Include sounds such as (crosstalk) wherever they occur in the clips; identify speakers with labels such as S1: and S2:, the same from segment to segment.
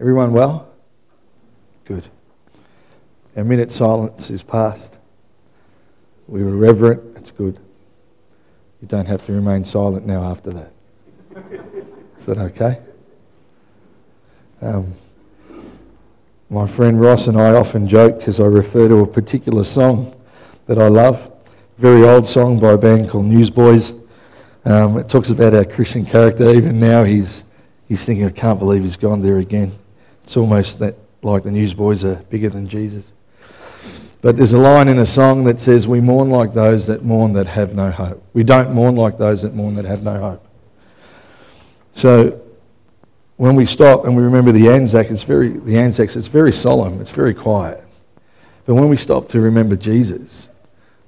S1: Everyone well? Good. A minute silence is past. We were reverent. It's good. You don't have to remain silent now after that. (laughs) Is that okay? Um, my friend Ross and I often joke because I refer to a particular song that I love. Very old song by a band called Newsboys. Um, it talks about our Christian character. Even now, he's, he's thinking, I can't believe he's gone there again. It's almost that, like the Newsboys are bigger than Jesus. But there's a line in a song that says, We mourn like those that mourn that have no hope. We don't mourn like those that mourn that have no hope. So when we stop and we remember the Anzac, it's very, the Anzacs, it's very solemn, it's very quiet. But when we stop to remember Jesus,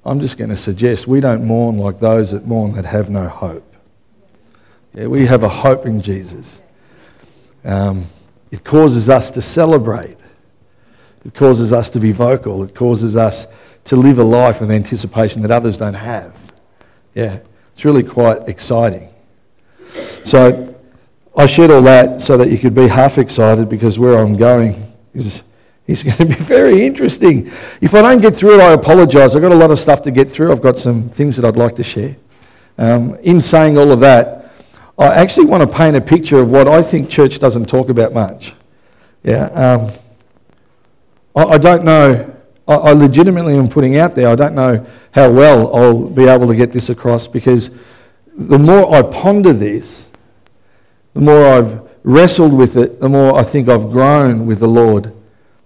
S1: I'm just going to suggest we don't mourn like those that mourn that have no hope. Yeah, we have a hope in Jesus. Um, it causes us to celebrate. It causes us to be vocal. It causes us to live a life with anticipation that others don't have. Yeah, it's really quite exciting. So I shared all that so that you could be half excited because where I'm going is, is (laughs) going to be very interesting. If I don't get through it, I apologise. I've got a lot of stuff to get through. I've got some things that I'd like to share. Um, in saying all of that, I actually want to paint a picture of what I think church doesn't talk about much. Yeah. Um, I, I don't know. I, I legitimately am putting out there. I don't know how well I'll be able to get this across because the more I ponder this, the more I've wrestled with it, the more I think I've grown with the Lord,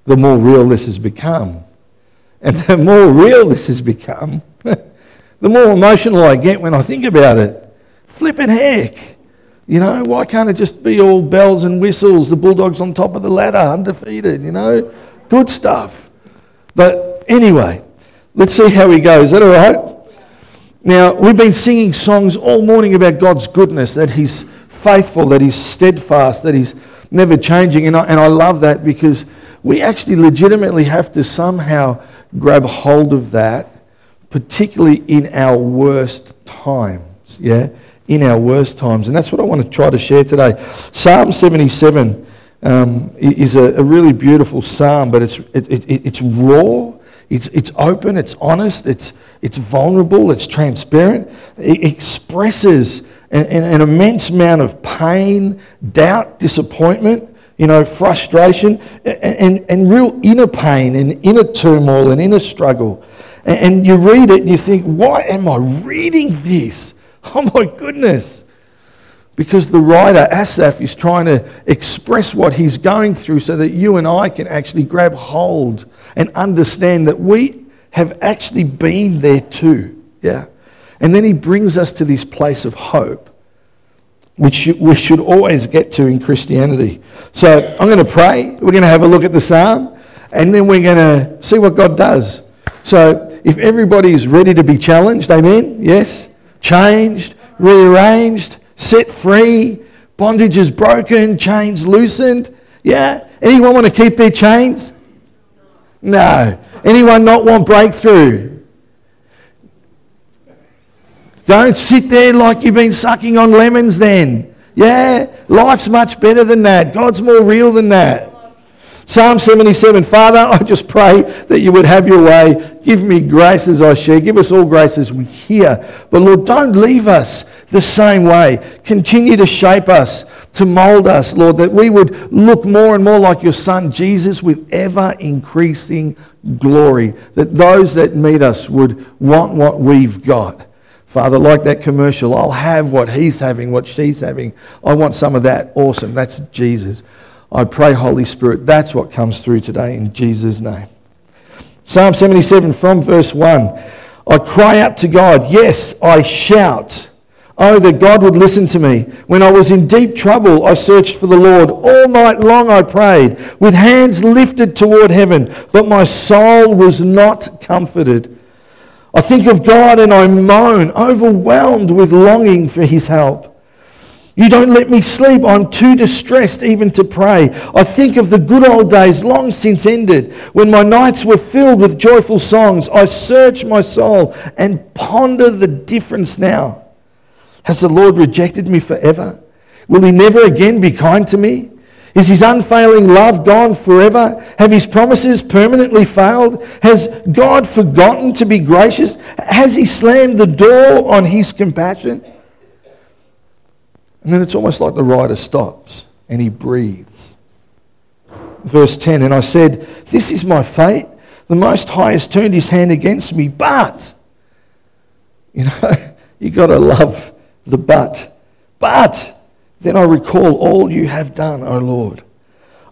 S1: the more real this has become. And the more real this has become, (laughs) the more emotional I get when I think about it. Flipping heck. You know, why can't it just be all bells and whistles, the Bulldogs on top of the ladder, undefeated, you know? Good stuff. But anyway, let's see how he goes. Is that all right? Now, we've been singing songs all morning about God's goodness, that He's faithful, that He's steadfast, that He's never changing. And I, and I love that because we actually legitimately have to somehow grab hold of that, particularly in our worst times. Yeah? In our worst times. And that's what I want to try to share today. Psalm 77 um, is a, a, really beautiful psalm, but it's, it, it, it's raw, it's, it's open, it's honest, it's, it's vulnerable, it's transparent. It expresses an, an immense amount of pain, doubt, disappointment, you know, frustration, and, and, and real inner pain and inner turmoil and inner struggle. And, and you read it and you think, why am I reading this? (laughs) Oh my goodness because the writer, Asaph, is trying to express what he's going through so that you and I can actually grab hold and understand that we have actually been there too. Yeah. And then he brings us to this place of hope, which we should always get to in Christianity. So I'm going to pray. We're going to have a look at the psalm, and then we're going to see what God does. So if everybody is ready to be challenged, amen? Yes? Changed, rearranged, set free, bondage is broken, chains loosened. Yeah? Anyone want to keep their chains? No. Anyone not want breakthrough? Don't sit there like you've been sucking on lemons then. Yeah? Life's much better than that. God's more real than that. Psalm 77 Father, I just pray that you would have your way. Give me grace as I share. Give us all grace as we hear. But Lord, don't leave us the same way. Continue to shape us, to mold us, Lord, that we would look more and more like your Son Jesus with ever increasing glory. That those that meet us would want what we've got. Father, like that commercial, I'll have what he's having, what she's having. I want some of that. Awesome. That's Jesus. I pray, Holy Spirit, that's what comes through today in Jesus' name. Psalm 77 from verse 1. I cry out to God. Yes, I shout. Oh, that God would listen to me. When I was in deep trouble, I searched for the Lord. All night long I prayed, with hands lifted toward heaven, but my soul was not comforted. I think of God and I moan, overwhelmed with longing for his help. You don't let me sleep. I'm too distressed even to pray. I think of the good old days long since ended when my nights were filled with joyful songs. I search my soul and ponder the difference now. Has the Lord rejected me forever? Will he never again be kind to me? Is his unfailing love gone forever? Have his promises permanently failed? Has God forgotten to be gracious? Has he slammed the door on his compassion? And then it's almost like the writer stops and he breathes. Verse 10 And I said, This is my fate. The Most High has turned his hand against me, but, you know, (laughs) you've got to love the but. But, then I recall all you have done, O Lord.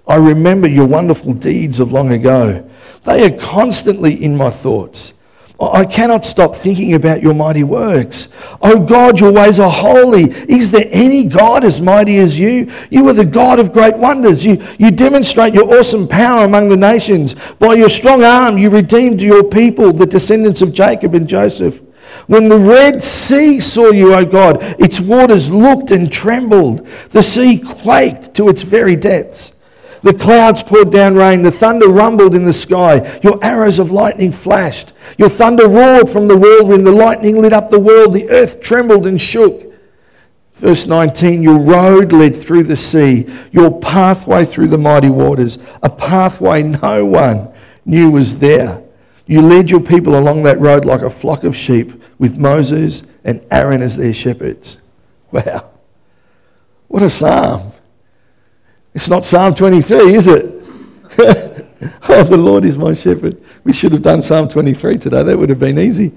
S1: I remember your wonderful deeds of long ago. They are constantly in my thoughts. I cannot stop thinking about your mighty works. Oh God, your ways are holy. Is there any God as mighty as you? You are the God of great wonders. You, you demonstrate your awesome power among the nations. By your strong arm, you redeemed your people, the descendants of Jacob and Joseph. When the Red Sea saw you, O God, its waters looked and trembled. The sea quaked to its very depths. The clouds poured down rain. The thunder rumbled in the sky. Your arrows of lightning flashed. Your thunder roared from the whirlwind. The lightning lit up the world. The earth trembled and shook. Verse 19 Your road led through the sea, your pathway through the mighty waters, a pathway no one knew was there. You led your people along that road like a flock of sheep with Moses and Aaron as their shepherds. Wow. What a psalm. It's not Psalm 23, is it? (laughs) oh, the Lord is my shepherd. We should have done Psalm 23 today. That would have been easy.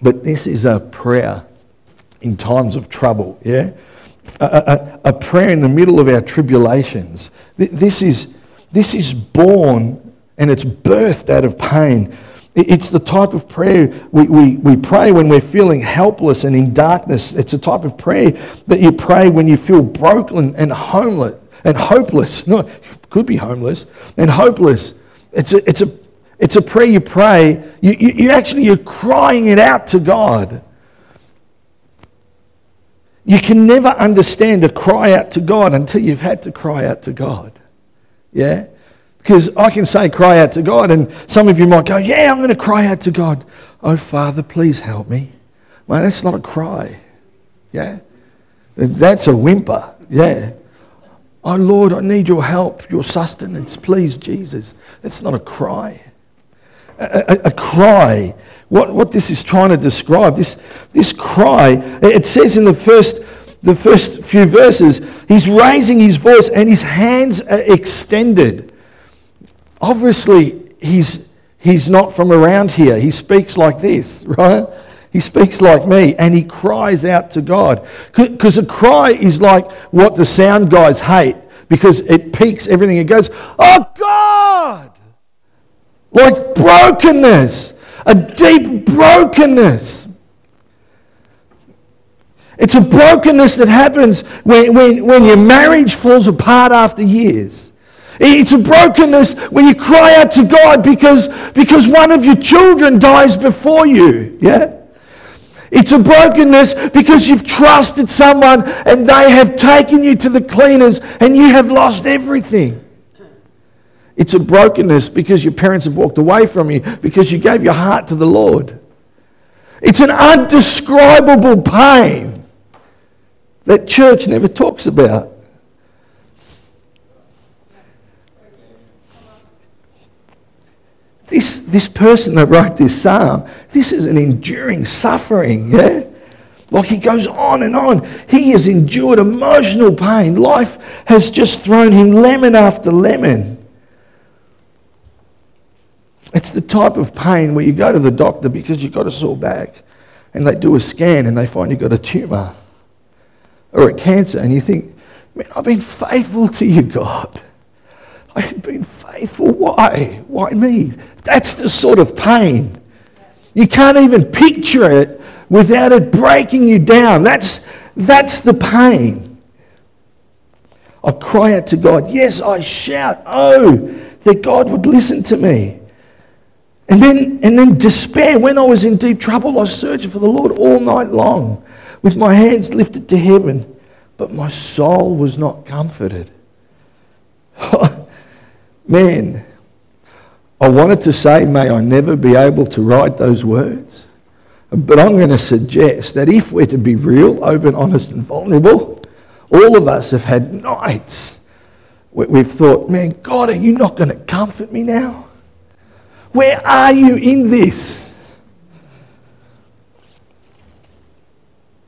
S1: But this is a prayer in times of trouble, yeah? A, a, a prayer in the middle of our tribulations. This is, this is born and it's birthed out of pain. It's the type of prayer we, we, we pray when we're feeling helpless and in darkness. It's a type of prayer that you pray when you feel broken and homeless and hopeless. (laughs) No, could be homeless and hopeless. It's a, it's a, it's a prayer you pray. You, you, you actually, you're crying it out to God. You can never understand a cry out to God until you've had to cry out to God. Yeah? Because I can say, cry out to God, and some of you might go, Yeah, I'm going to cry out to God. Oh, Father, please help me. Well, that's not a cry. Yeah? That's a whimper. Yeah. Oh, Lord, I need your help, your sustenance. Please, Jesus. That's not a cry. A, a, a, cry. What, what this is trying to describe, this, this cry, it says in the first, the first few verses, he's raising his voice and his hands are extended. Obviously, he's, he's not from around here. He speaks like this, (laughs) right? He speaks like me and he cries out to God. Because a cry is like what the sound guys hate because it peaks everything. It goes, Oh God! Like brokenness, a deep brokenness. It's a brokenness that happens when, when, when your marriage falls apart after years. It's a brokenness when you cry out to God because, because one of your children dies before you. Yeah? It's a brokenness because you've trusted someone and they have taken you to the cleaners and you have lost everything. It's a brokenness because your parents have walked away from you because you gave your heart to the Lord. It's an undescribable pain that church never talks about. This, this person that wrote this psalm, this is an enduring suffering, yeah? Like he goes on and on. He has endured emotional pain. Life has just thrown him lemon after lemon. It's the type of pain where you go to the doctor because you've got a sore back and they do a scan and they find you've got a tumour or a cancer and you think, man, I've been faithful to you, God. I have been faithful. Why? Why me? That's the sort of pain. You can't even picture it without it breaking you down. That's, that's the pain. I cry out to God. Yes, I shout, oh, that God would listen to me. And then, and then despair. When I was in deep trouble, I searched for the Lord all night long with my hands lifted to heaven, but my soul was not comforted. (laughs) Man, I wanted to say, may I never be able to write those words. But I'm going to suggest that if we're to be real, open, honest, and vulnerable, All of us have had nights where we've thought, man, God, are you not going to comfort me now? Where are you in this?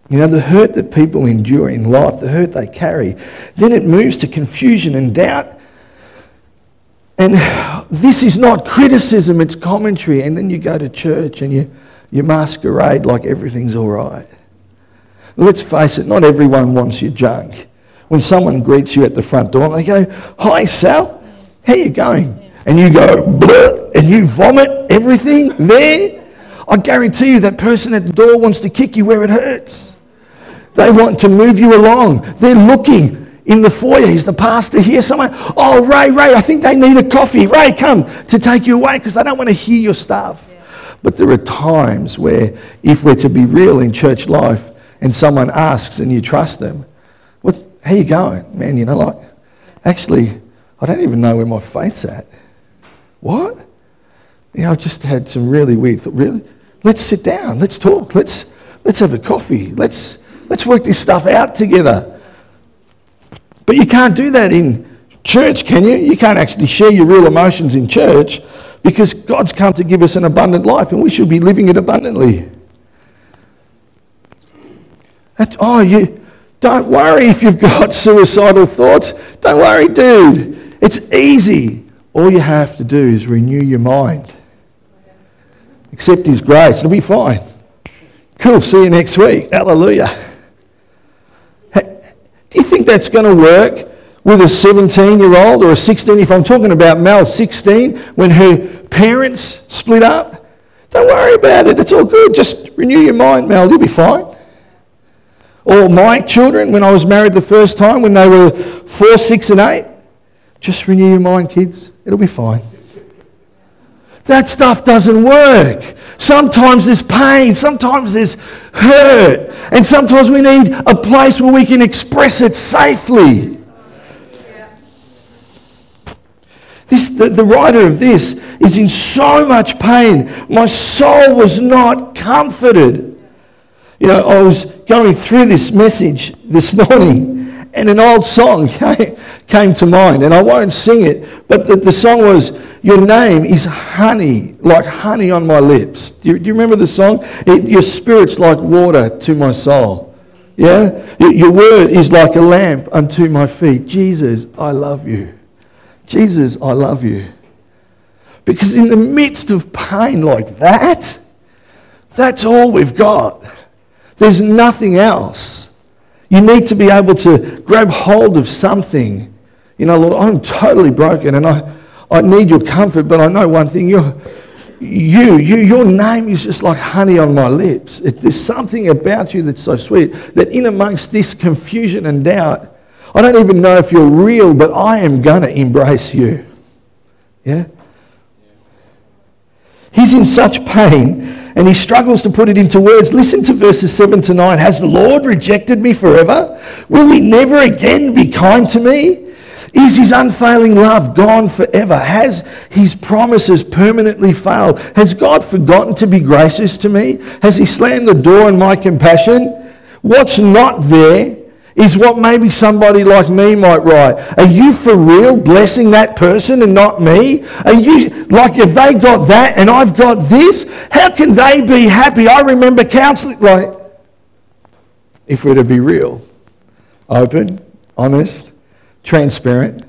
S1: You know, the hurt that people endure in life, the hurt they carry, then it moves to confusion and doubt. And this is not criticism, it's commentary. And then you go to church and you, you masquerade like everything's all right. Let's face it, not everyone wants your junk. When someone greets you at the front door and they go, Hi, Sal, how you going? And you go, Bleh, and you vomit everything there, I guarantee you that person at the door wants to kick you where it hurts. They want to move you along. They're looking in the foyer. Is the pastor here somewhere? Oh, Ray, Ray, I think they need a coffee. Ray, come to take you away because they don't want to hear your stuff. Yeah. But there are times where, if we're to be real in church life and someone asks and you trust them, what, how you going? Man, you know, like, actually, I don't even know where my faith's at. What? You know, I've just had some really weird thoughts. Really? Let's sit down. Let's talk. Let's, let's have a coffee. Let's, Let's work this stuff out together. But you can't do that in church, can you? You can't actually share your real emotions in church because God's come to give us an abundant life and we should be living it abundantly. That's, oh, you don't worry if you've got (laughs) suicidal thoughts. Don't worry, dude. It's easy. All you have to do is renew your mind. Accept His grace. It'll be fine. Cool. See you next week. Hallelujah. Do you think that's going to work with a 17 year old or a 16? If I'm talking about Mel, 16, when her parents split up, don't worry about it. It's all good. Just renew your mind, Mel. You'll be fine. Or my children, when I was married the first time, when they were four, six, and eight, just renew your mind, kids. It'll be fine. That stuff doesn't work. Sometimes there's pain, sometimes there's hurt, and sometimes we need a place where we can express it safely. This, the, the writer of this is in so much pain. My soul was not comforted. You know, I was going through this message this (laughs) morning and an old song (laughs) came, to mind, and I won't sing it, but the, the song was, Your name is honey, like honey on my lips. Do you, do you remember the song? It, your spirit's like water to my soul. Yeah? Your word is like a lamp unto my feet. Jesus, I love you. Jesus, I love you. Because in the midst of pain like that, that's all we've got. There's nothing else. You need to be able to grab hold of something. You know, Lord, I'm totally broken and I, I need your comfort, but I know one thing you're, you, you, your name is just like honey on my lips. It, there's something about you that's so sweet that in amongst this confusion and doubt, I don't even know if you're real, but I am going to embrace you. Yeah? He's in such pain and he struggles to put it into words. Listen to verses 7 to 9. Has the Lord rejected me forever? Will he never again be kind to me? Is his unfailing love gone forever? Has his promises permanently failed? Has God forgotten to be gracious to me? Has he slammed the door on my compassion? What's not there is what maybe somebody like me might write. Are you for real blessing that person and not me? Are you like if they got that and I've got this? How can they be happy? I remember counseling like if we're to be real, open, honest, transparent.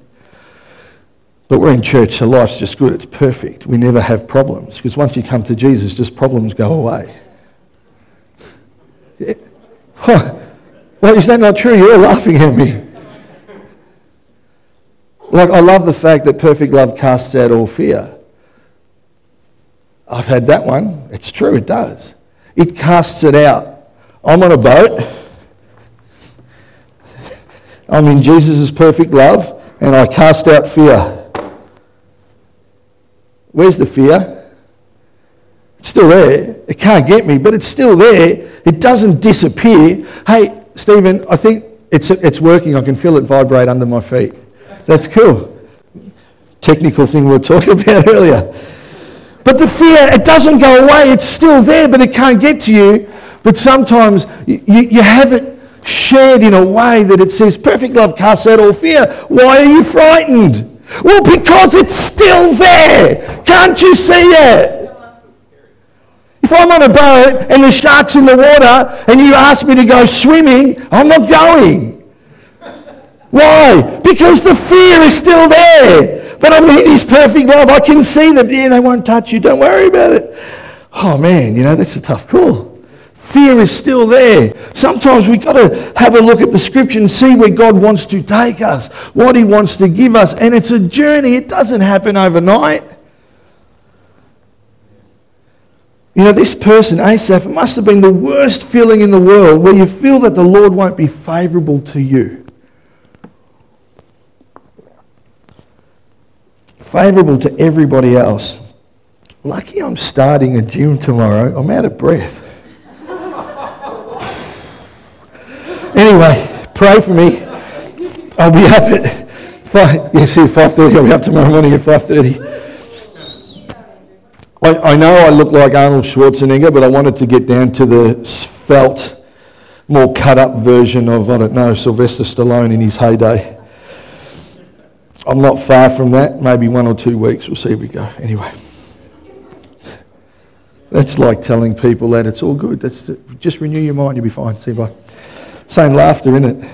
S1: But we're in church, so life's just good. It's perfect. We never have problems because once you come to Jesus, just problems go away. Yeah. Well, is that not true? You're laughing at me. Like, I love the fact that perfect love casts out all fear. I've had that one. It's true, it does. It casts it out. I'm on a boat. I'm in Jesus' perfect love, and I cast out fear. Where's the fear? It's still there. It can't get me, but it's still there. It doesn't disappear. Hey, Stephen, I think it's, it's working. I can feel it vibrate under my feet. That's cool. Technical thing we were talking (laughs) about earlier. But the fear, it doesn't go away. It's still there, but it can't get to you. But sometimes you, you have it, shared in a way that it says, perfect love casts out all fear. Why are you frightened? Well, because it's still there. Can't you see it? If I'm on a boat and the shark's in the water and you ask me to go swimming, I'm not going. Why? Because the fear is still there. But I'm in His perfect love. I can see them. Yeah, they won't touch you. Don't worry about it. Oh man, you know, that's a tough call. Fear is still there. Sometimes we've got to have a look at the scripture and see where God wants to take us, what He wants to give us. And it's a journey, it doesn't happen overnight. You know, this person, Asaph, must have been the worst feeling in the world where you feel that the Lord won't be favorable to you. Favorable to everybody else. Lucky I'm starting a gym tomorrow. I'm out of breath. anyway, pray for me. I'll be up at five. Yes, yeah, 5:30. I'll be up tomorrow morning at 5:30. I, I know I look like Arnold Schwarzenegger, but I wanted to get down to the felt, more cut up version of, I don't know, Sylvester Stallone in his heyday. I'm not far from that, maybe one or two weeks, we'll see we go. Anyway. That's like telling people that it's all good. That's just renew your mind, you'll be fine. See bye. Same laughter, isn't it?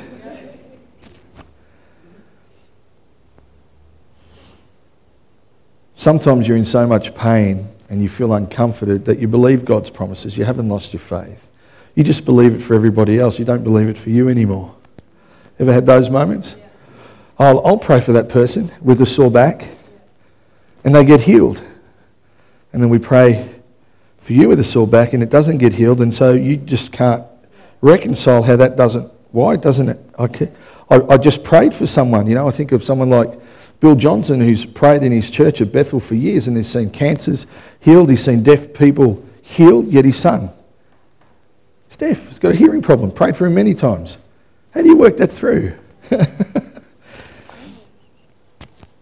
S1: Sometimes you're in so much pain and you feel uncomforted that you believe God's promises. You haven't lost your faith. You just believe it for everybody else. You don't believe it for you anymore. Ever had those moments? I'll, I'll pray for that person with a sore back and they get healed. And then we pray for you with a sore back and it doesn't get healed. And so you just can't reconcile how that doesn't, why doesn't it? I, I, I just prayed for someone. You know, I think of someone like Bill Johnson, who's prayed in his church at Bethel for years and has seen cancers healed, he's seen deaf people healed, yet his son, he's deaf, he's got a hearing problem, prayed for him many times. How do you work that through? (laughs)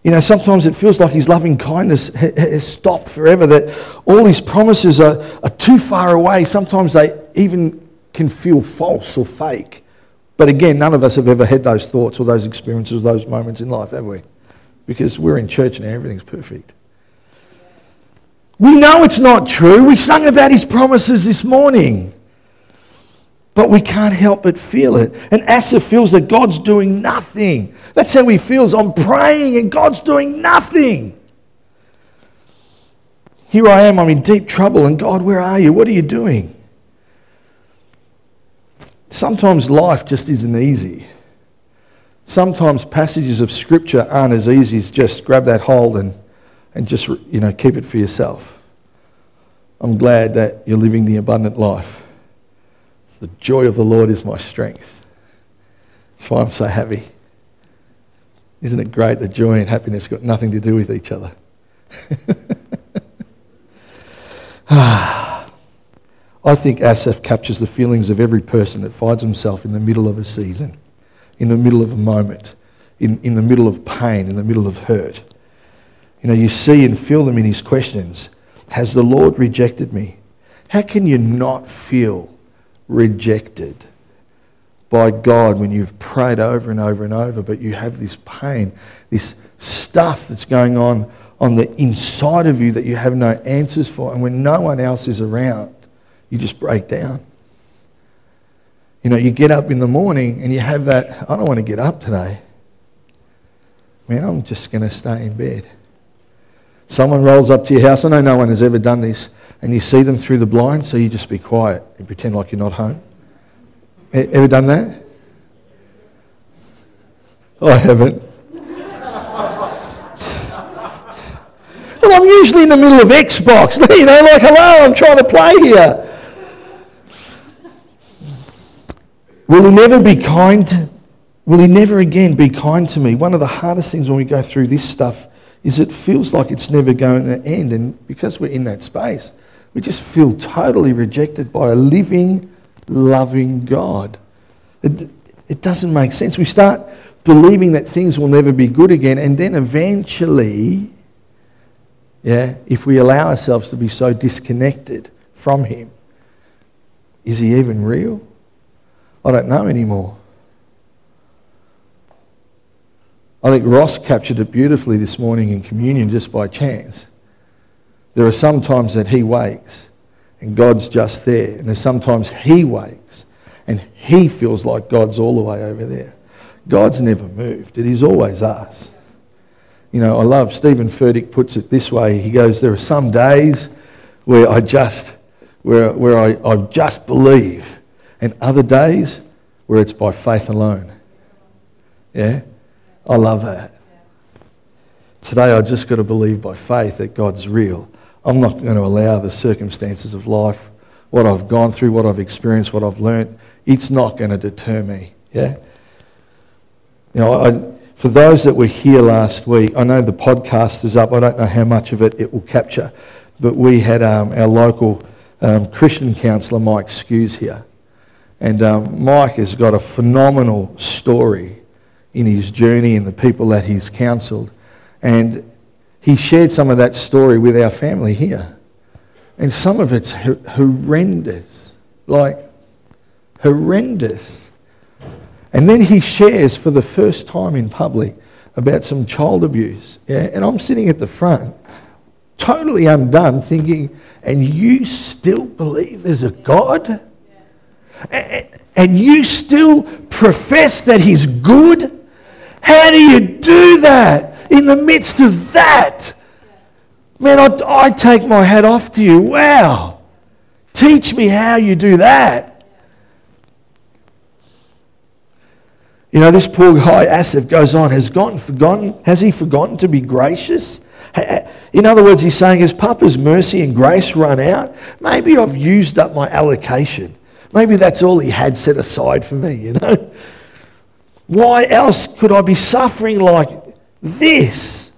S1: you know, sometimes it feels like his loving kindness has stopped forever, that all his promises are, are too far away. Sometimes they even can feel false or fake. But again, none of us have ever had those thoughts or those experiences, or those moments in life, have we? Because we're in church now, everything's perfect. We know it's not true. We sung about his promises this morning. But we can't help but feel it. And Asaph feels that God's doing nothing. That's how he feels. I'm praying and God's doing nothing. Here I am, I'm in deep trouble. And God, where are you? What are you doing? Sometimes life just isn't easy sometimes passages of scripture aren't as easy as just grab that hold and, and just you know keep it for yourself. I'm glad that you're living the abundant life. The joy of the Lord is my strength. That's why I'm so happy. Isn't it great that joy and happiness got nothing to do with each other? (laughs) Ah. I think Asaph captures the feelings of every person that finds himself in the middle of a season in the middle of a moment, in, in the middle of pain, in the middle of hurt. You know, you see and feel them in his questions. Has the Lord rejected me? How can you not feel rejected by God when you've prayed over and over and over, but you have this pain, this stuff that's going on on the inside of you that you have no answers for, and when no one else is around, you just break down. You know, you get up in the morning and you have that, I don't want to get up today. Man, I'm just going to stay in bed. Someone rolls up to your house. I know no one has ever done this. And you see them through the blind, so you just be quiet and pretend like you're not home. Ever done that? I haven't. (laughs) well, I'm usually in the middle of Xbox. (laughs) You know, like, hello, I'm trying to play here. Will he never be kind? Will he never again be kind to me? One of the hardest things when we go through this stuff is it feels like it's never going to end. And because we're in that space, we just feel totally rejected by a living, loving God. It, it doesn't make sense. We start believing that things will never be good again, and then eventually, yeah, if we allow ourselves to be so disconnected from Him, is He even real? I don't know anymore. I think Ross captured it beautifully this morning in communion just by chance. There are some times that he wakes and God's just there, and there's sometimes he wakes and he feels like God's all the way over there. God's never moved, it is always us. You know, I love Steven Furtick puts it this way. He goes, There are some days where I just, where, where I, I just believe, and other days where it's by faith alone. Yeah? I love that. Today, I just got to believe by faith that God's real. I'm not going to allow the circumstances of life, what I've gone through, what I've experienced, what I've learned, it's not going to deter me. Yeah? You know, I, for those that were here last week, I know the podcast is up. I don't know how much of it it will capture, but we had um, our local um, Christian counsellor, Mike Skews, here. And um, Mike has got a phenomenal story in his journey and the people that he's counselled. And he shared some of that story with our family here. And some of it's horrendous, like horrendous. And then he shares for the first time in public about some child abuse. Yeah? And I'm sitting at the front, totally undone, thinking, and you still believe there's a God? And you still profess that he's good? How do you do that in the midst of that? Man, I, I take my hat off to you. Wow. Teach me how you do that. You know, this poor guy, Asaph, goes on, has gotten forgotten, has he forgotten to be gracious? In other words, he's saying, has Papa's mercy and grace run out? Maybe I've used up my allocation. Maybe that's all he had set aside for me, you know? Why else could I be suffering like this?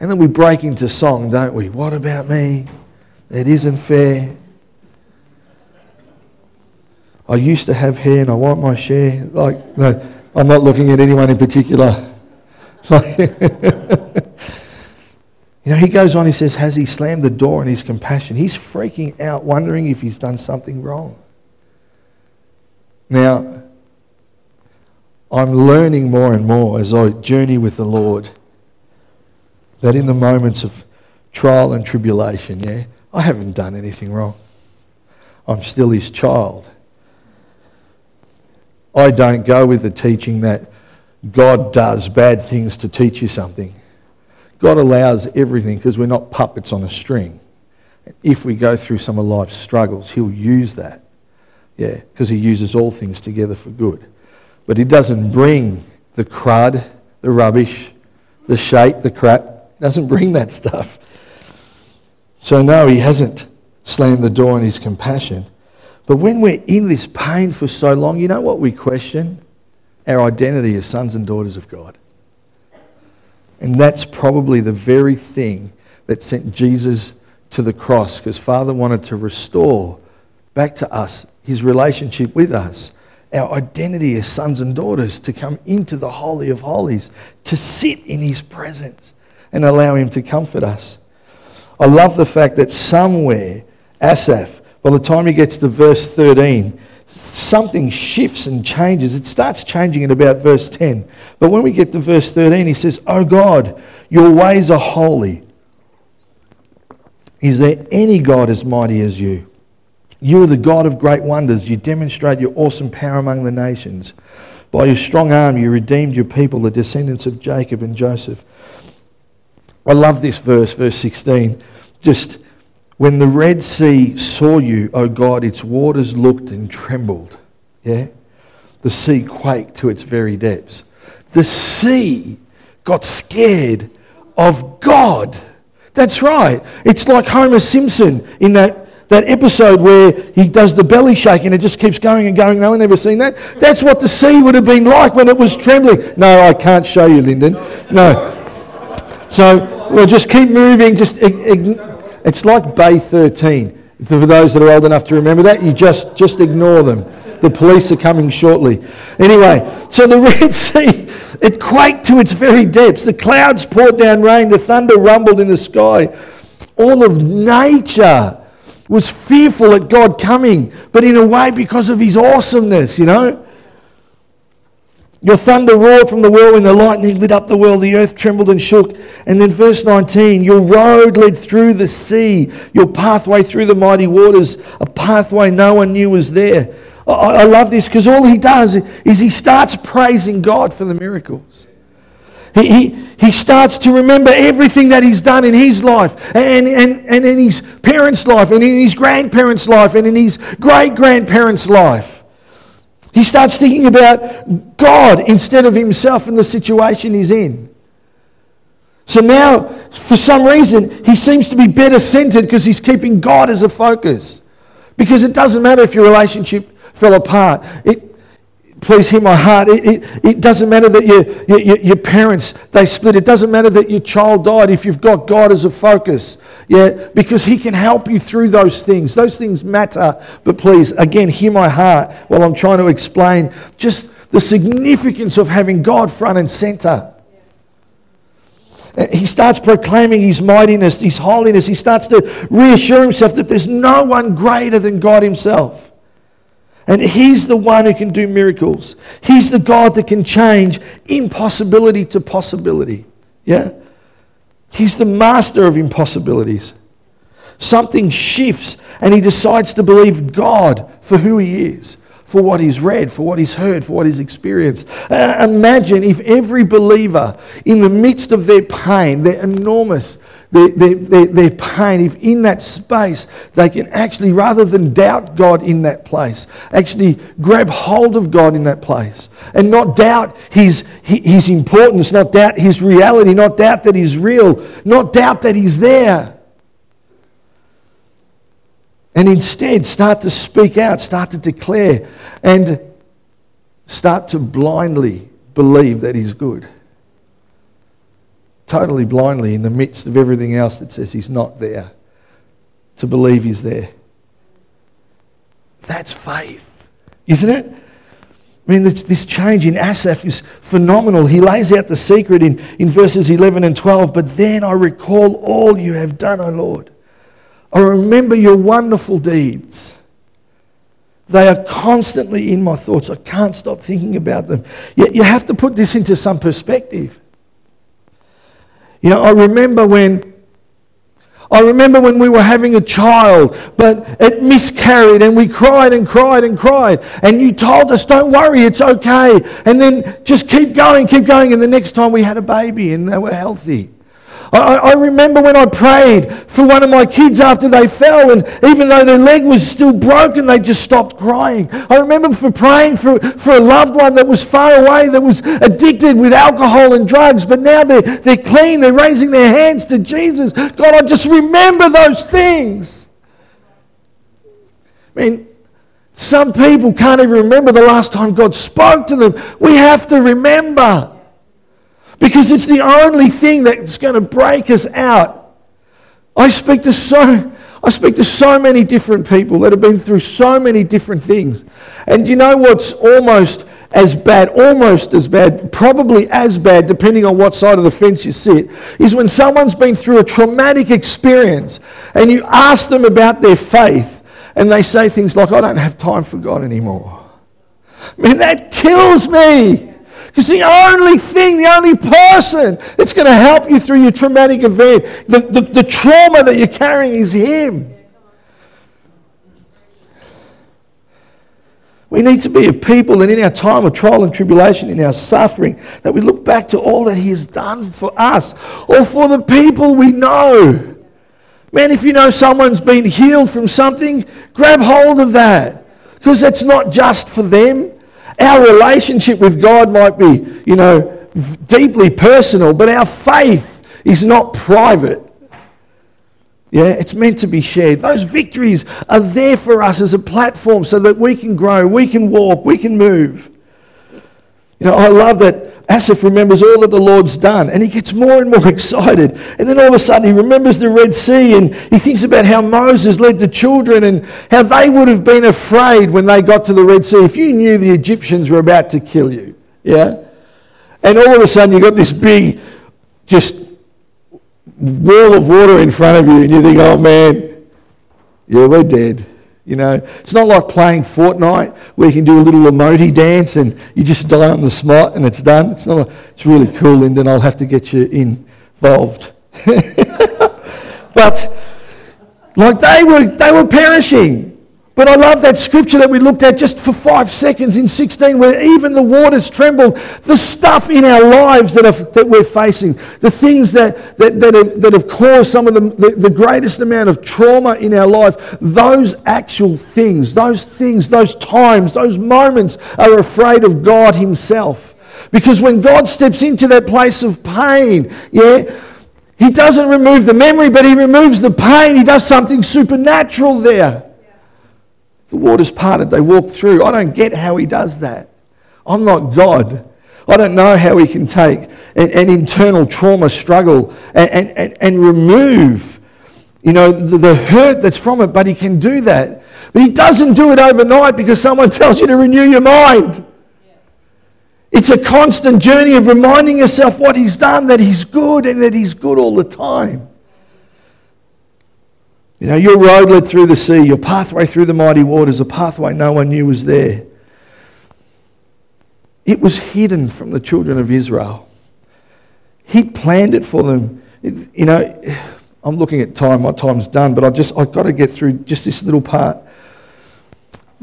S1: And then we break into song, don't we? What about me? It isn't fair. I used to have hair and I want my share. Like, no, I'm not looking at anyone in particular. (laughs) Like, (laughs) you know, he goes on, he says, Has he slammed the door in his compassion? He's freaking out, wondering if he's done something wrong. Now, I'm learning more and more as I journey with the Lord that in the moments of trial and tribulation, yeah, I haven't done anything wrong. I'm still his child. I don't go with the teaching that God does bad things to teach you something. God allows everything because we're not puppets on a string. If we go through some of life's struggles, He'll use that. Yeah, because He uses all things together for good. But he doesn't bring the crud, the rubbish, the shake, the crap. He doesn't bring that stuff. So, no, he hasn't slammed the door on his compassion. But when we're in this pain for so long, you know what we question? Our identity as sons and daughters of God. And that's probably the very thing that sent Jesus to the cross because Father wanted to restore back to us his relationship with us our identity as sons and daughters to come into the Holy of Holies, to sit in His presence and allow Him to comfort us. I love the fact that somewhere, Asaph, by the time he gets to verse 13, something shifts and changes. It starts changing in about verse 10. But when we get to verse 13, he says, Oh God, your ways are holy. Is there any God as mighty as you? You are the God of great wonders. You demonstrate your awesome power among the nations. By your strong arm, you redeemed your people, the descendants of Jacob and Joseph. I love this verse, verse 16. Just when the Red Sea saw you, O God, its waters looked and trembled. Yeah? The sea quaked to its very depths. The sea got scared of God. That's right. It's like Homer Simpson in that that episode where he does the belly shake and it just keeps going and going. No one ever seen that? That's what the sea would have been like when it was trembling. No, I can't show you, Lyndon. No. So we'll just keep moving. Just it's like Bay 13. For those that are old enough to remember that, you just just ignore them. The police are coming shortly. Anyway, so the (laughs) Red Sea, it quaked to its very depths. The clouds poured down rain. The thunder rumbled in the sky. All of nature was fearful at God coming, but in a way because of his awesomeness, you know. Your thunder roared from the whirlwind, the lightning lit up the world, the earth trembled and shook. And then, verse 19, your road led through the sea, your pathway through the mighty waters, a pathway no one knew was there. I, I love this because all he does is he starts praising God for the miracles. He, he, he starts to remember everything that he's done in his life and, and, and in his parents' life and in his grandparents' life and in his great grandparents' life. He starts thinking about God instead of himself and the situation he's in. So now, for some reason, he seems to be better centered because he's keeping God as a focus. Because it doesn't matter if your relationship fell apart. It, please hear my heart. It, it, it doesn't matter that your, your, your, parents, they split. It doesn't matter that your child died if you've got God as a focus. Yeah, because he can help you through those things. Those things matter. But please, again, hear my heart while I'm trying to explain just the significance of having God front and center. Uh, he starts proclaiming his mightiness, his holiness. He starts to reassure himself that there's no one greater than God himself. And He's the one who can do miracles. He's the God that can change impossibility to possibility. Yeah? He's the master of impossibilities. Something shifts and he decides to believe God for who he is, for what he's read, for what he's heard, for what he's experienced. Uh, imagine if every believer, in the midst of their pain, their enormous their, their, their, pain, if in that space they can actually, rather than doubt God in that place, actually grab hold of God in that place and not doubt his, his importance, not doubt his reality, not doubt that he's real, not doubt that he's there. And instead start to speak out, start to declare, and start to blindly believe that he's good totally blindly in the midst of everything else that says he's not there, to believe he's there. That's faith, isn't it? I mean, this, this change in Asaph is phenomenal. He lays out the secret in, in verses 11 and 12. But then I recall all you have done, O Lord. I remember your wonderful deeds. They are constantly in my thoughts. I can't stop thinking about them. Yet you have to put this into some perspective. You know, I remember when I remember when we were having a child, but it miscarried and we cried and cried and cried. And you told us, don't worry, it's okay. And then just keep going, keep going. And the next time we had a baby and they were healthy. I, I, remember when I prayed for one of my kids after they fell, and even though their leg was still broken, they just stopped crying. I remember for praying for, for a loved one that was far away, that was addicted with alcohol and drugs, but now they're, they're clean, they're raising their hands to Jesus. God, I just remember those things. I mean, some people can't even remember the last time God spoke to them. We have to remember because it's the only thing that's going to break us out. I speak to so I speak to so many different people that have been through so many different things. And you know what's almost as bad, almost as bad, probably as bad, depending on what side of the fence you sit, is when someone's been through a traumatic experience and you ask them about their faith and they say things like, I don't have time for God anymore. Man, that kills me. Because the only thing, the only person that's going to help you through your traumatic event, the, the, the trauma that you're carrying is Him. We need to be a people that in our time of trial and tribulation, in our suffering, that we look back to all that He has done for us or for the people we know. Man, if you know someone's been healed from something, grab hold of that. Because that's not just for them, our relationship with God might be, you know, deeply personal, but our faith is not private. Yeah, it's meant to be shared. Those victories are there for us as a platform so that we can grow, we can walk, we can move. You know, I love that Asaph remembers all that the Lord's done and he gets more and more (laughs) excited. And then all of a sudden he remembers the Red Sea and he thinks about how Moses led the children and how they would have been afraid when they got to the Red Sea if you knew the Egyptians were about to kill you. Yeah? And all of a sudden you've got this big, just wall of water in front of you and you think, oh man, yeah, we're dead. You know, it's not like playing Fortnite where you can do a little emoji dance and you just die on the spot and it's done. It's not. It's really cool, Lyndon. I'll have to get you involved. (laughs) but like they were, they were perishing. But I love that scripture that we looked at just for five seconds in 16, where even the waters trembled. The stuff in our lives that, that we're facing, the things that, that, that, have, that have caused some of the, the, the greatest amount of trauma in our life, those actual things, those things, those times, those moments are afraid of God Himself. Because when God steps into that place of pain, yeah, He doesn't remove the memory, but He removes the pain. He does something supernatural there. The waters parted, they walked through. I don't get how he does that. I'm not God. I don't know how he can take an, an internal trauma struggle and, and, and, and remove you know, the, the, hurt that's from it, but he can do that. But he doesn't do it overnight because someone (laughs) tells you to renew your mind. It's a constant journey of reminding yourself what he's done, that he's good and that he's good all the time. You know, your road led through the sea, your pathway through the mighty waters, a pathway no one knew was there. It was hidden from the children of Israel. He planned it for them. You know, I'm looking at time, my time's done, but I just I've got to get through just this little part.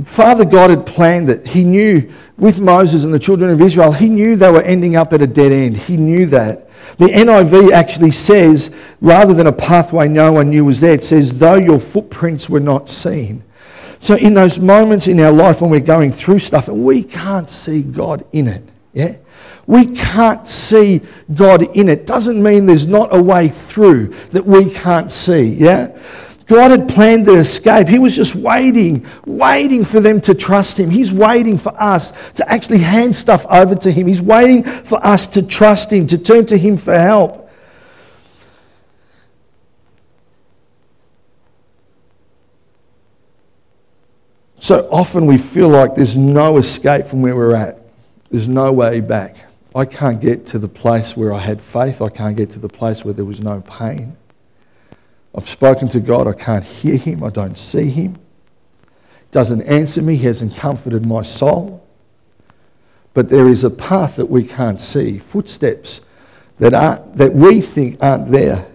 S1: Father God had planned it. He knew with Moses and the children of Israel, he knew they were ending up at a dead end. He knew that. The NIV actually says, rather than a pathway no one knew was there, it says, though your footprints were not seen. So, in those moments in our life when we're going through stuff and we can't see God in it, yeah? We can't see God in it. Doesn't mean there's not a way through that we can't see, yeah? God had planned the escape. He was just waiting, waiting for them to trust Him. He's waiting for us to actually hand stuff over to Him. He's waiting for us to trust Him, to turn to Him for help. So often we feel like there's no escape from where we're at, there's no way back. I can't get to the place where I had faith, I can't get to the place where there was no pain. I've spoken to God, I can't hear him, I don't see him. Doesn't answer me, he hasn't comforted my soul. But there is a path that we can't see, footsteps that, aren't, that we think aren't there.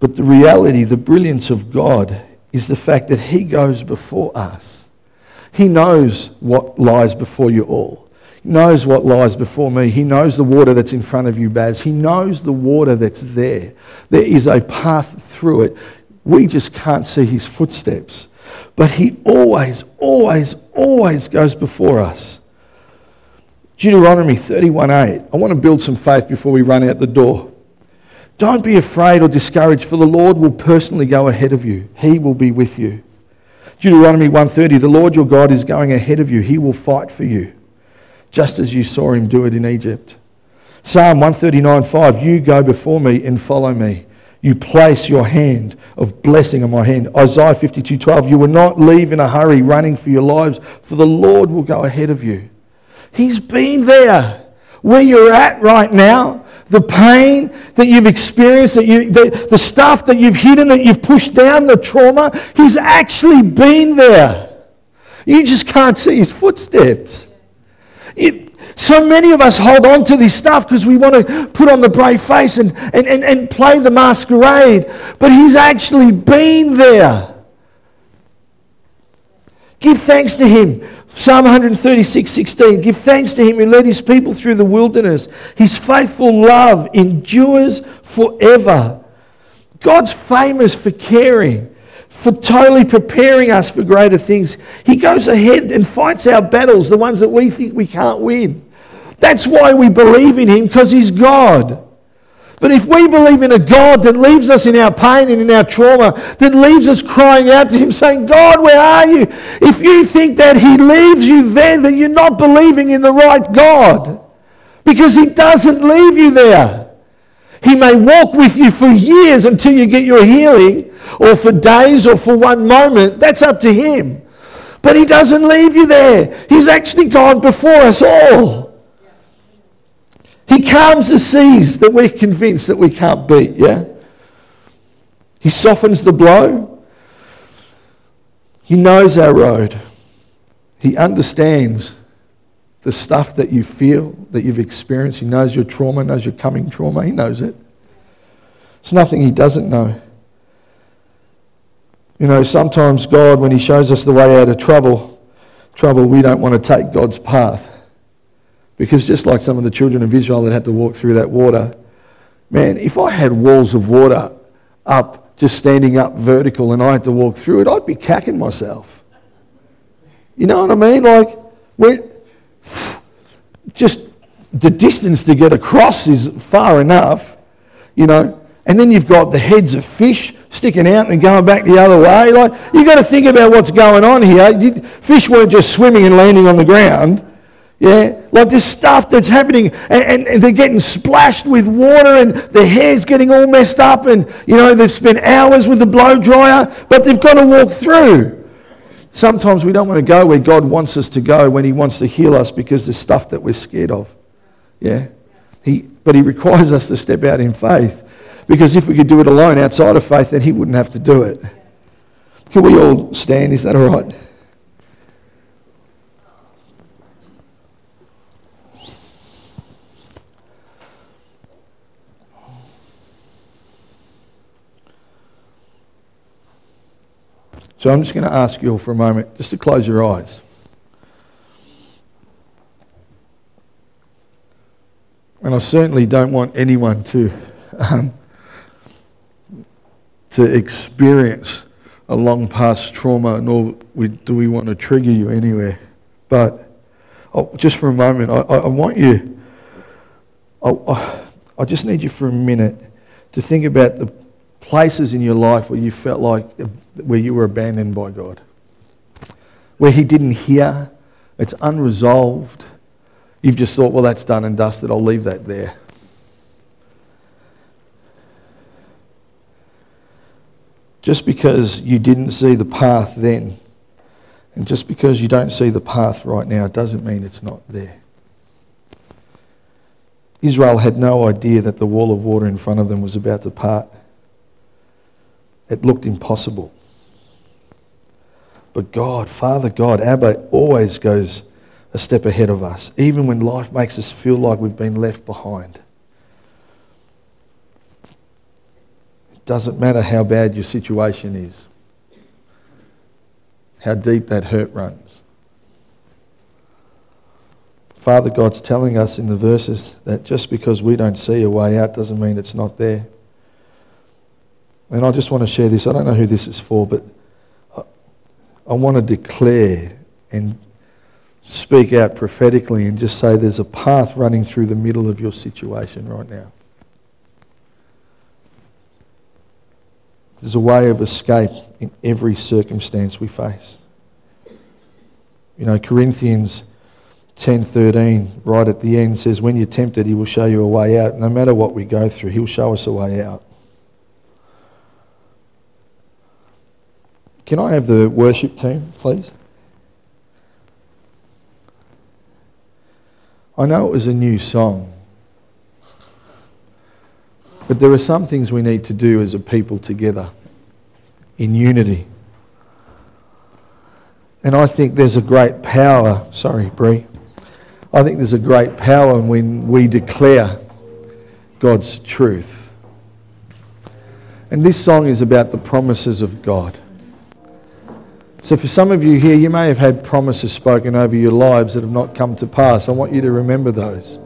S1: But the reality, the brilliance of God is the fact that He goes before us. He knows what lies before you all knows what lies before me. He knows the water that's in front of you, Baz. He knows the water that's there. There is a path through it. We just can't see his footsteps. But he always, always, always goes before us. Deuteronomy 31:8. I want to build some faith before we run out the door. Don't be afraid or discouraged, for the Lord will personally go ahead of you. He will be with you. Deuteronomy 1:30. The Lord your God is going ahead of you. He will fight for you just as you saw him do it in Egypt. Psalm 139:5 You go before me and follow me. You place your hand of blessing on my hand. Isaiah 52:12 You will not leave in a hurry running for your lives, for the Lord will go ahead of you. He's been there where you're at right now. The pain that you've experienced, that you, the, the stuff that you've hidden, that you've pushed down, the trauma, he's actually been there. You just can't see his footsteps. It, so many of us hold on to this stuff because we want to put on the brave face and, and, and, and play the masquerade. But He's actually been there. Give thanks to Him. Psalm 136, 16. Give thanks to Him who led His people through the wilderness. His faithful love endures forever. God's famous for caring for totally preparing us for greater things. He goes ahead and fights our battles, the ones that we think we can't win. That's why we believe in Him, because He's God. But if we believe in a God that leaves us in our pain and in our trauma, that leaves us crying out to Him saying, God, where are you? If you think that He leaves you there, then you're not believing in the right God. Because He doesn't leave you there. He may walk with you for years until you get your healing, or for days or for one moment. That's up to Him. But He doesn't leave you there. He's actually gone before us all. He calms the seas that we're convinced that we can't beat, yeah? He softens the blow. He knows our road. He understands the stuff that you feel, that you've experienced. He knows your trauma, knows your coming trauma. He knows it. It's nothing He doesn't know. You know, sometimes God, when He shows us the way out of trouble, trouble, we don't want to take God's path. Because just like some of the children of Israel that had to walk through that water, man, if I had walls of water up, just standing up vertical, and I had to walk through it, I'd be cacking myself. You know what I mean? Like, we're, just the distance to get across is far enough, you know. And then you've got the heads of fish sticking out and going back the other way. Like you've got to think about what's going on here. Fish weren't just swimming and landing on the ground. Yeah, like this stuff that's happening, and, and, they're getting splashed with water, and their hair's getting all messed up, and you know they've spent hours with the blow dryer, but they've got to walk through. Sometimes we don't want to go where God wants us to go when He wants to heal us because there's stuff that we're scared of. Yeah, he, but He requires us to step out in faith because if we could do it alone outside of faith, then he wouldn't have to do it. Can we all stand? Is that all right? So I'm just going to ask you all for a moment just to close your eyes. And I certainly don't want anyone to um, to experience a long past trauma, nor do we want to trigger you anywhere. But oh, just for a moment, I, want you, I just need you for a minute to think about the places in your life where you felt like where you were abandoned by God, where He didn't hear, it's unresolved. You've just thought, well, that's done and dusted, I'll leave that there. Just because you didn't see the path then, and just because you don't see the path right now, doesn't mean it's not there. Israel had no idea that the wall of water in front of them was about to part. It looked impossible. But God, Father God, Abba always goes a step ahead of us, even when life makes us feel like we've been left behind. Doesn't matter how bad your situation is, how deep that hurt runs. Father God's telling us in the verses that just because we don't see a way out doesn't mean it's not there. And I just want to share this. I don't know who this is for, but I, I want to declare and speak out prophetically and just say there's a path running through the middle of your situation right now. There's a way of escape in every circumstance we face. You know, Corinthians 10:13 right at the end says when you're tempted he will show you a way out. No matter what we go through, he'll show us a way out. Can I have the worship team, please? I know it was a new song. But there are some things we need to do as a people together in unity. And I think there's a great power, sorry, Bree. I think there's a great power when we declare God's truth. And this song is about the promises of God. So, for some of you here, you may have had promises spoken over your lives that have not come to pass. I want you to remember those.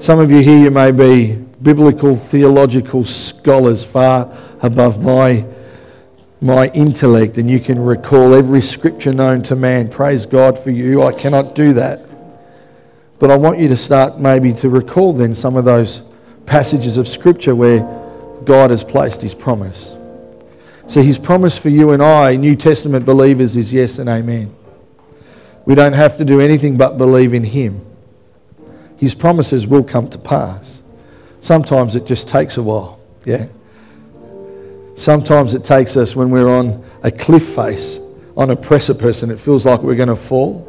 S1: Some of you here, you may be biblical theological scholars far above my, my intellect, and you can recall every scripture known to man. Praise God for you. I cannot do that. But I want you to start maybe to recall then some of those passages of scripture where God has placed his promise. So his promise for you and I, New Testament believers, is yes and amen. We don't have to do anything but believe in him. His promises will come to pass. Sometimes it just takes a while, yeah? Sometimes it takes us when we're on a cliff face, on a precipice, and it feels like we're going to fall.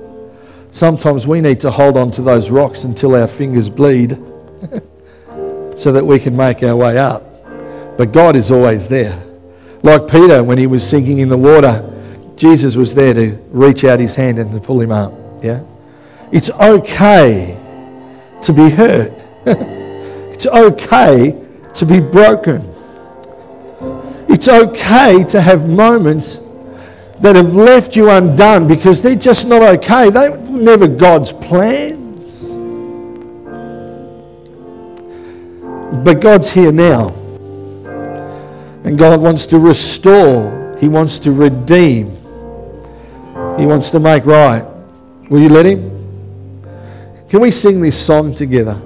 S1: Sometimes we need to hold on to those rocks until our fingers bleed (laughs) so that we can make our way up. But God is always there. Like Peter, when he was sinking in the water, Jesus was there to reach out his hand and to pull him up. Yeah? It's okay to be hurt. (laughs) it's okay to be broken. It's okay to have moments that have left you undone because they're just not okay. They were never God's plans. But God's here now. And God wants to restore, He wants to redeem, He wants to make right. Will you let Him? Can we sing this song together?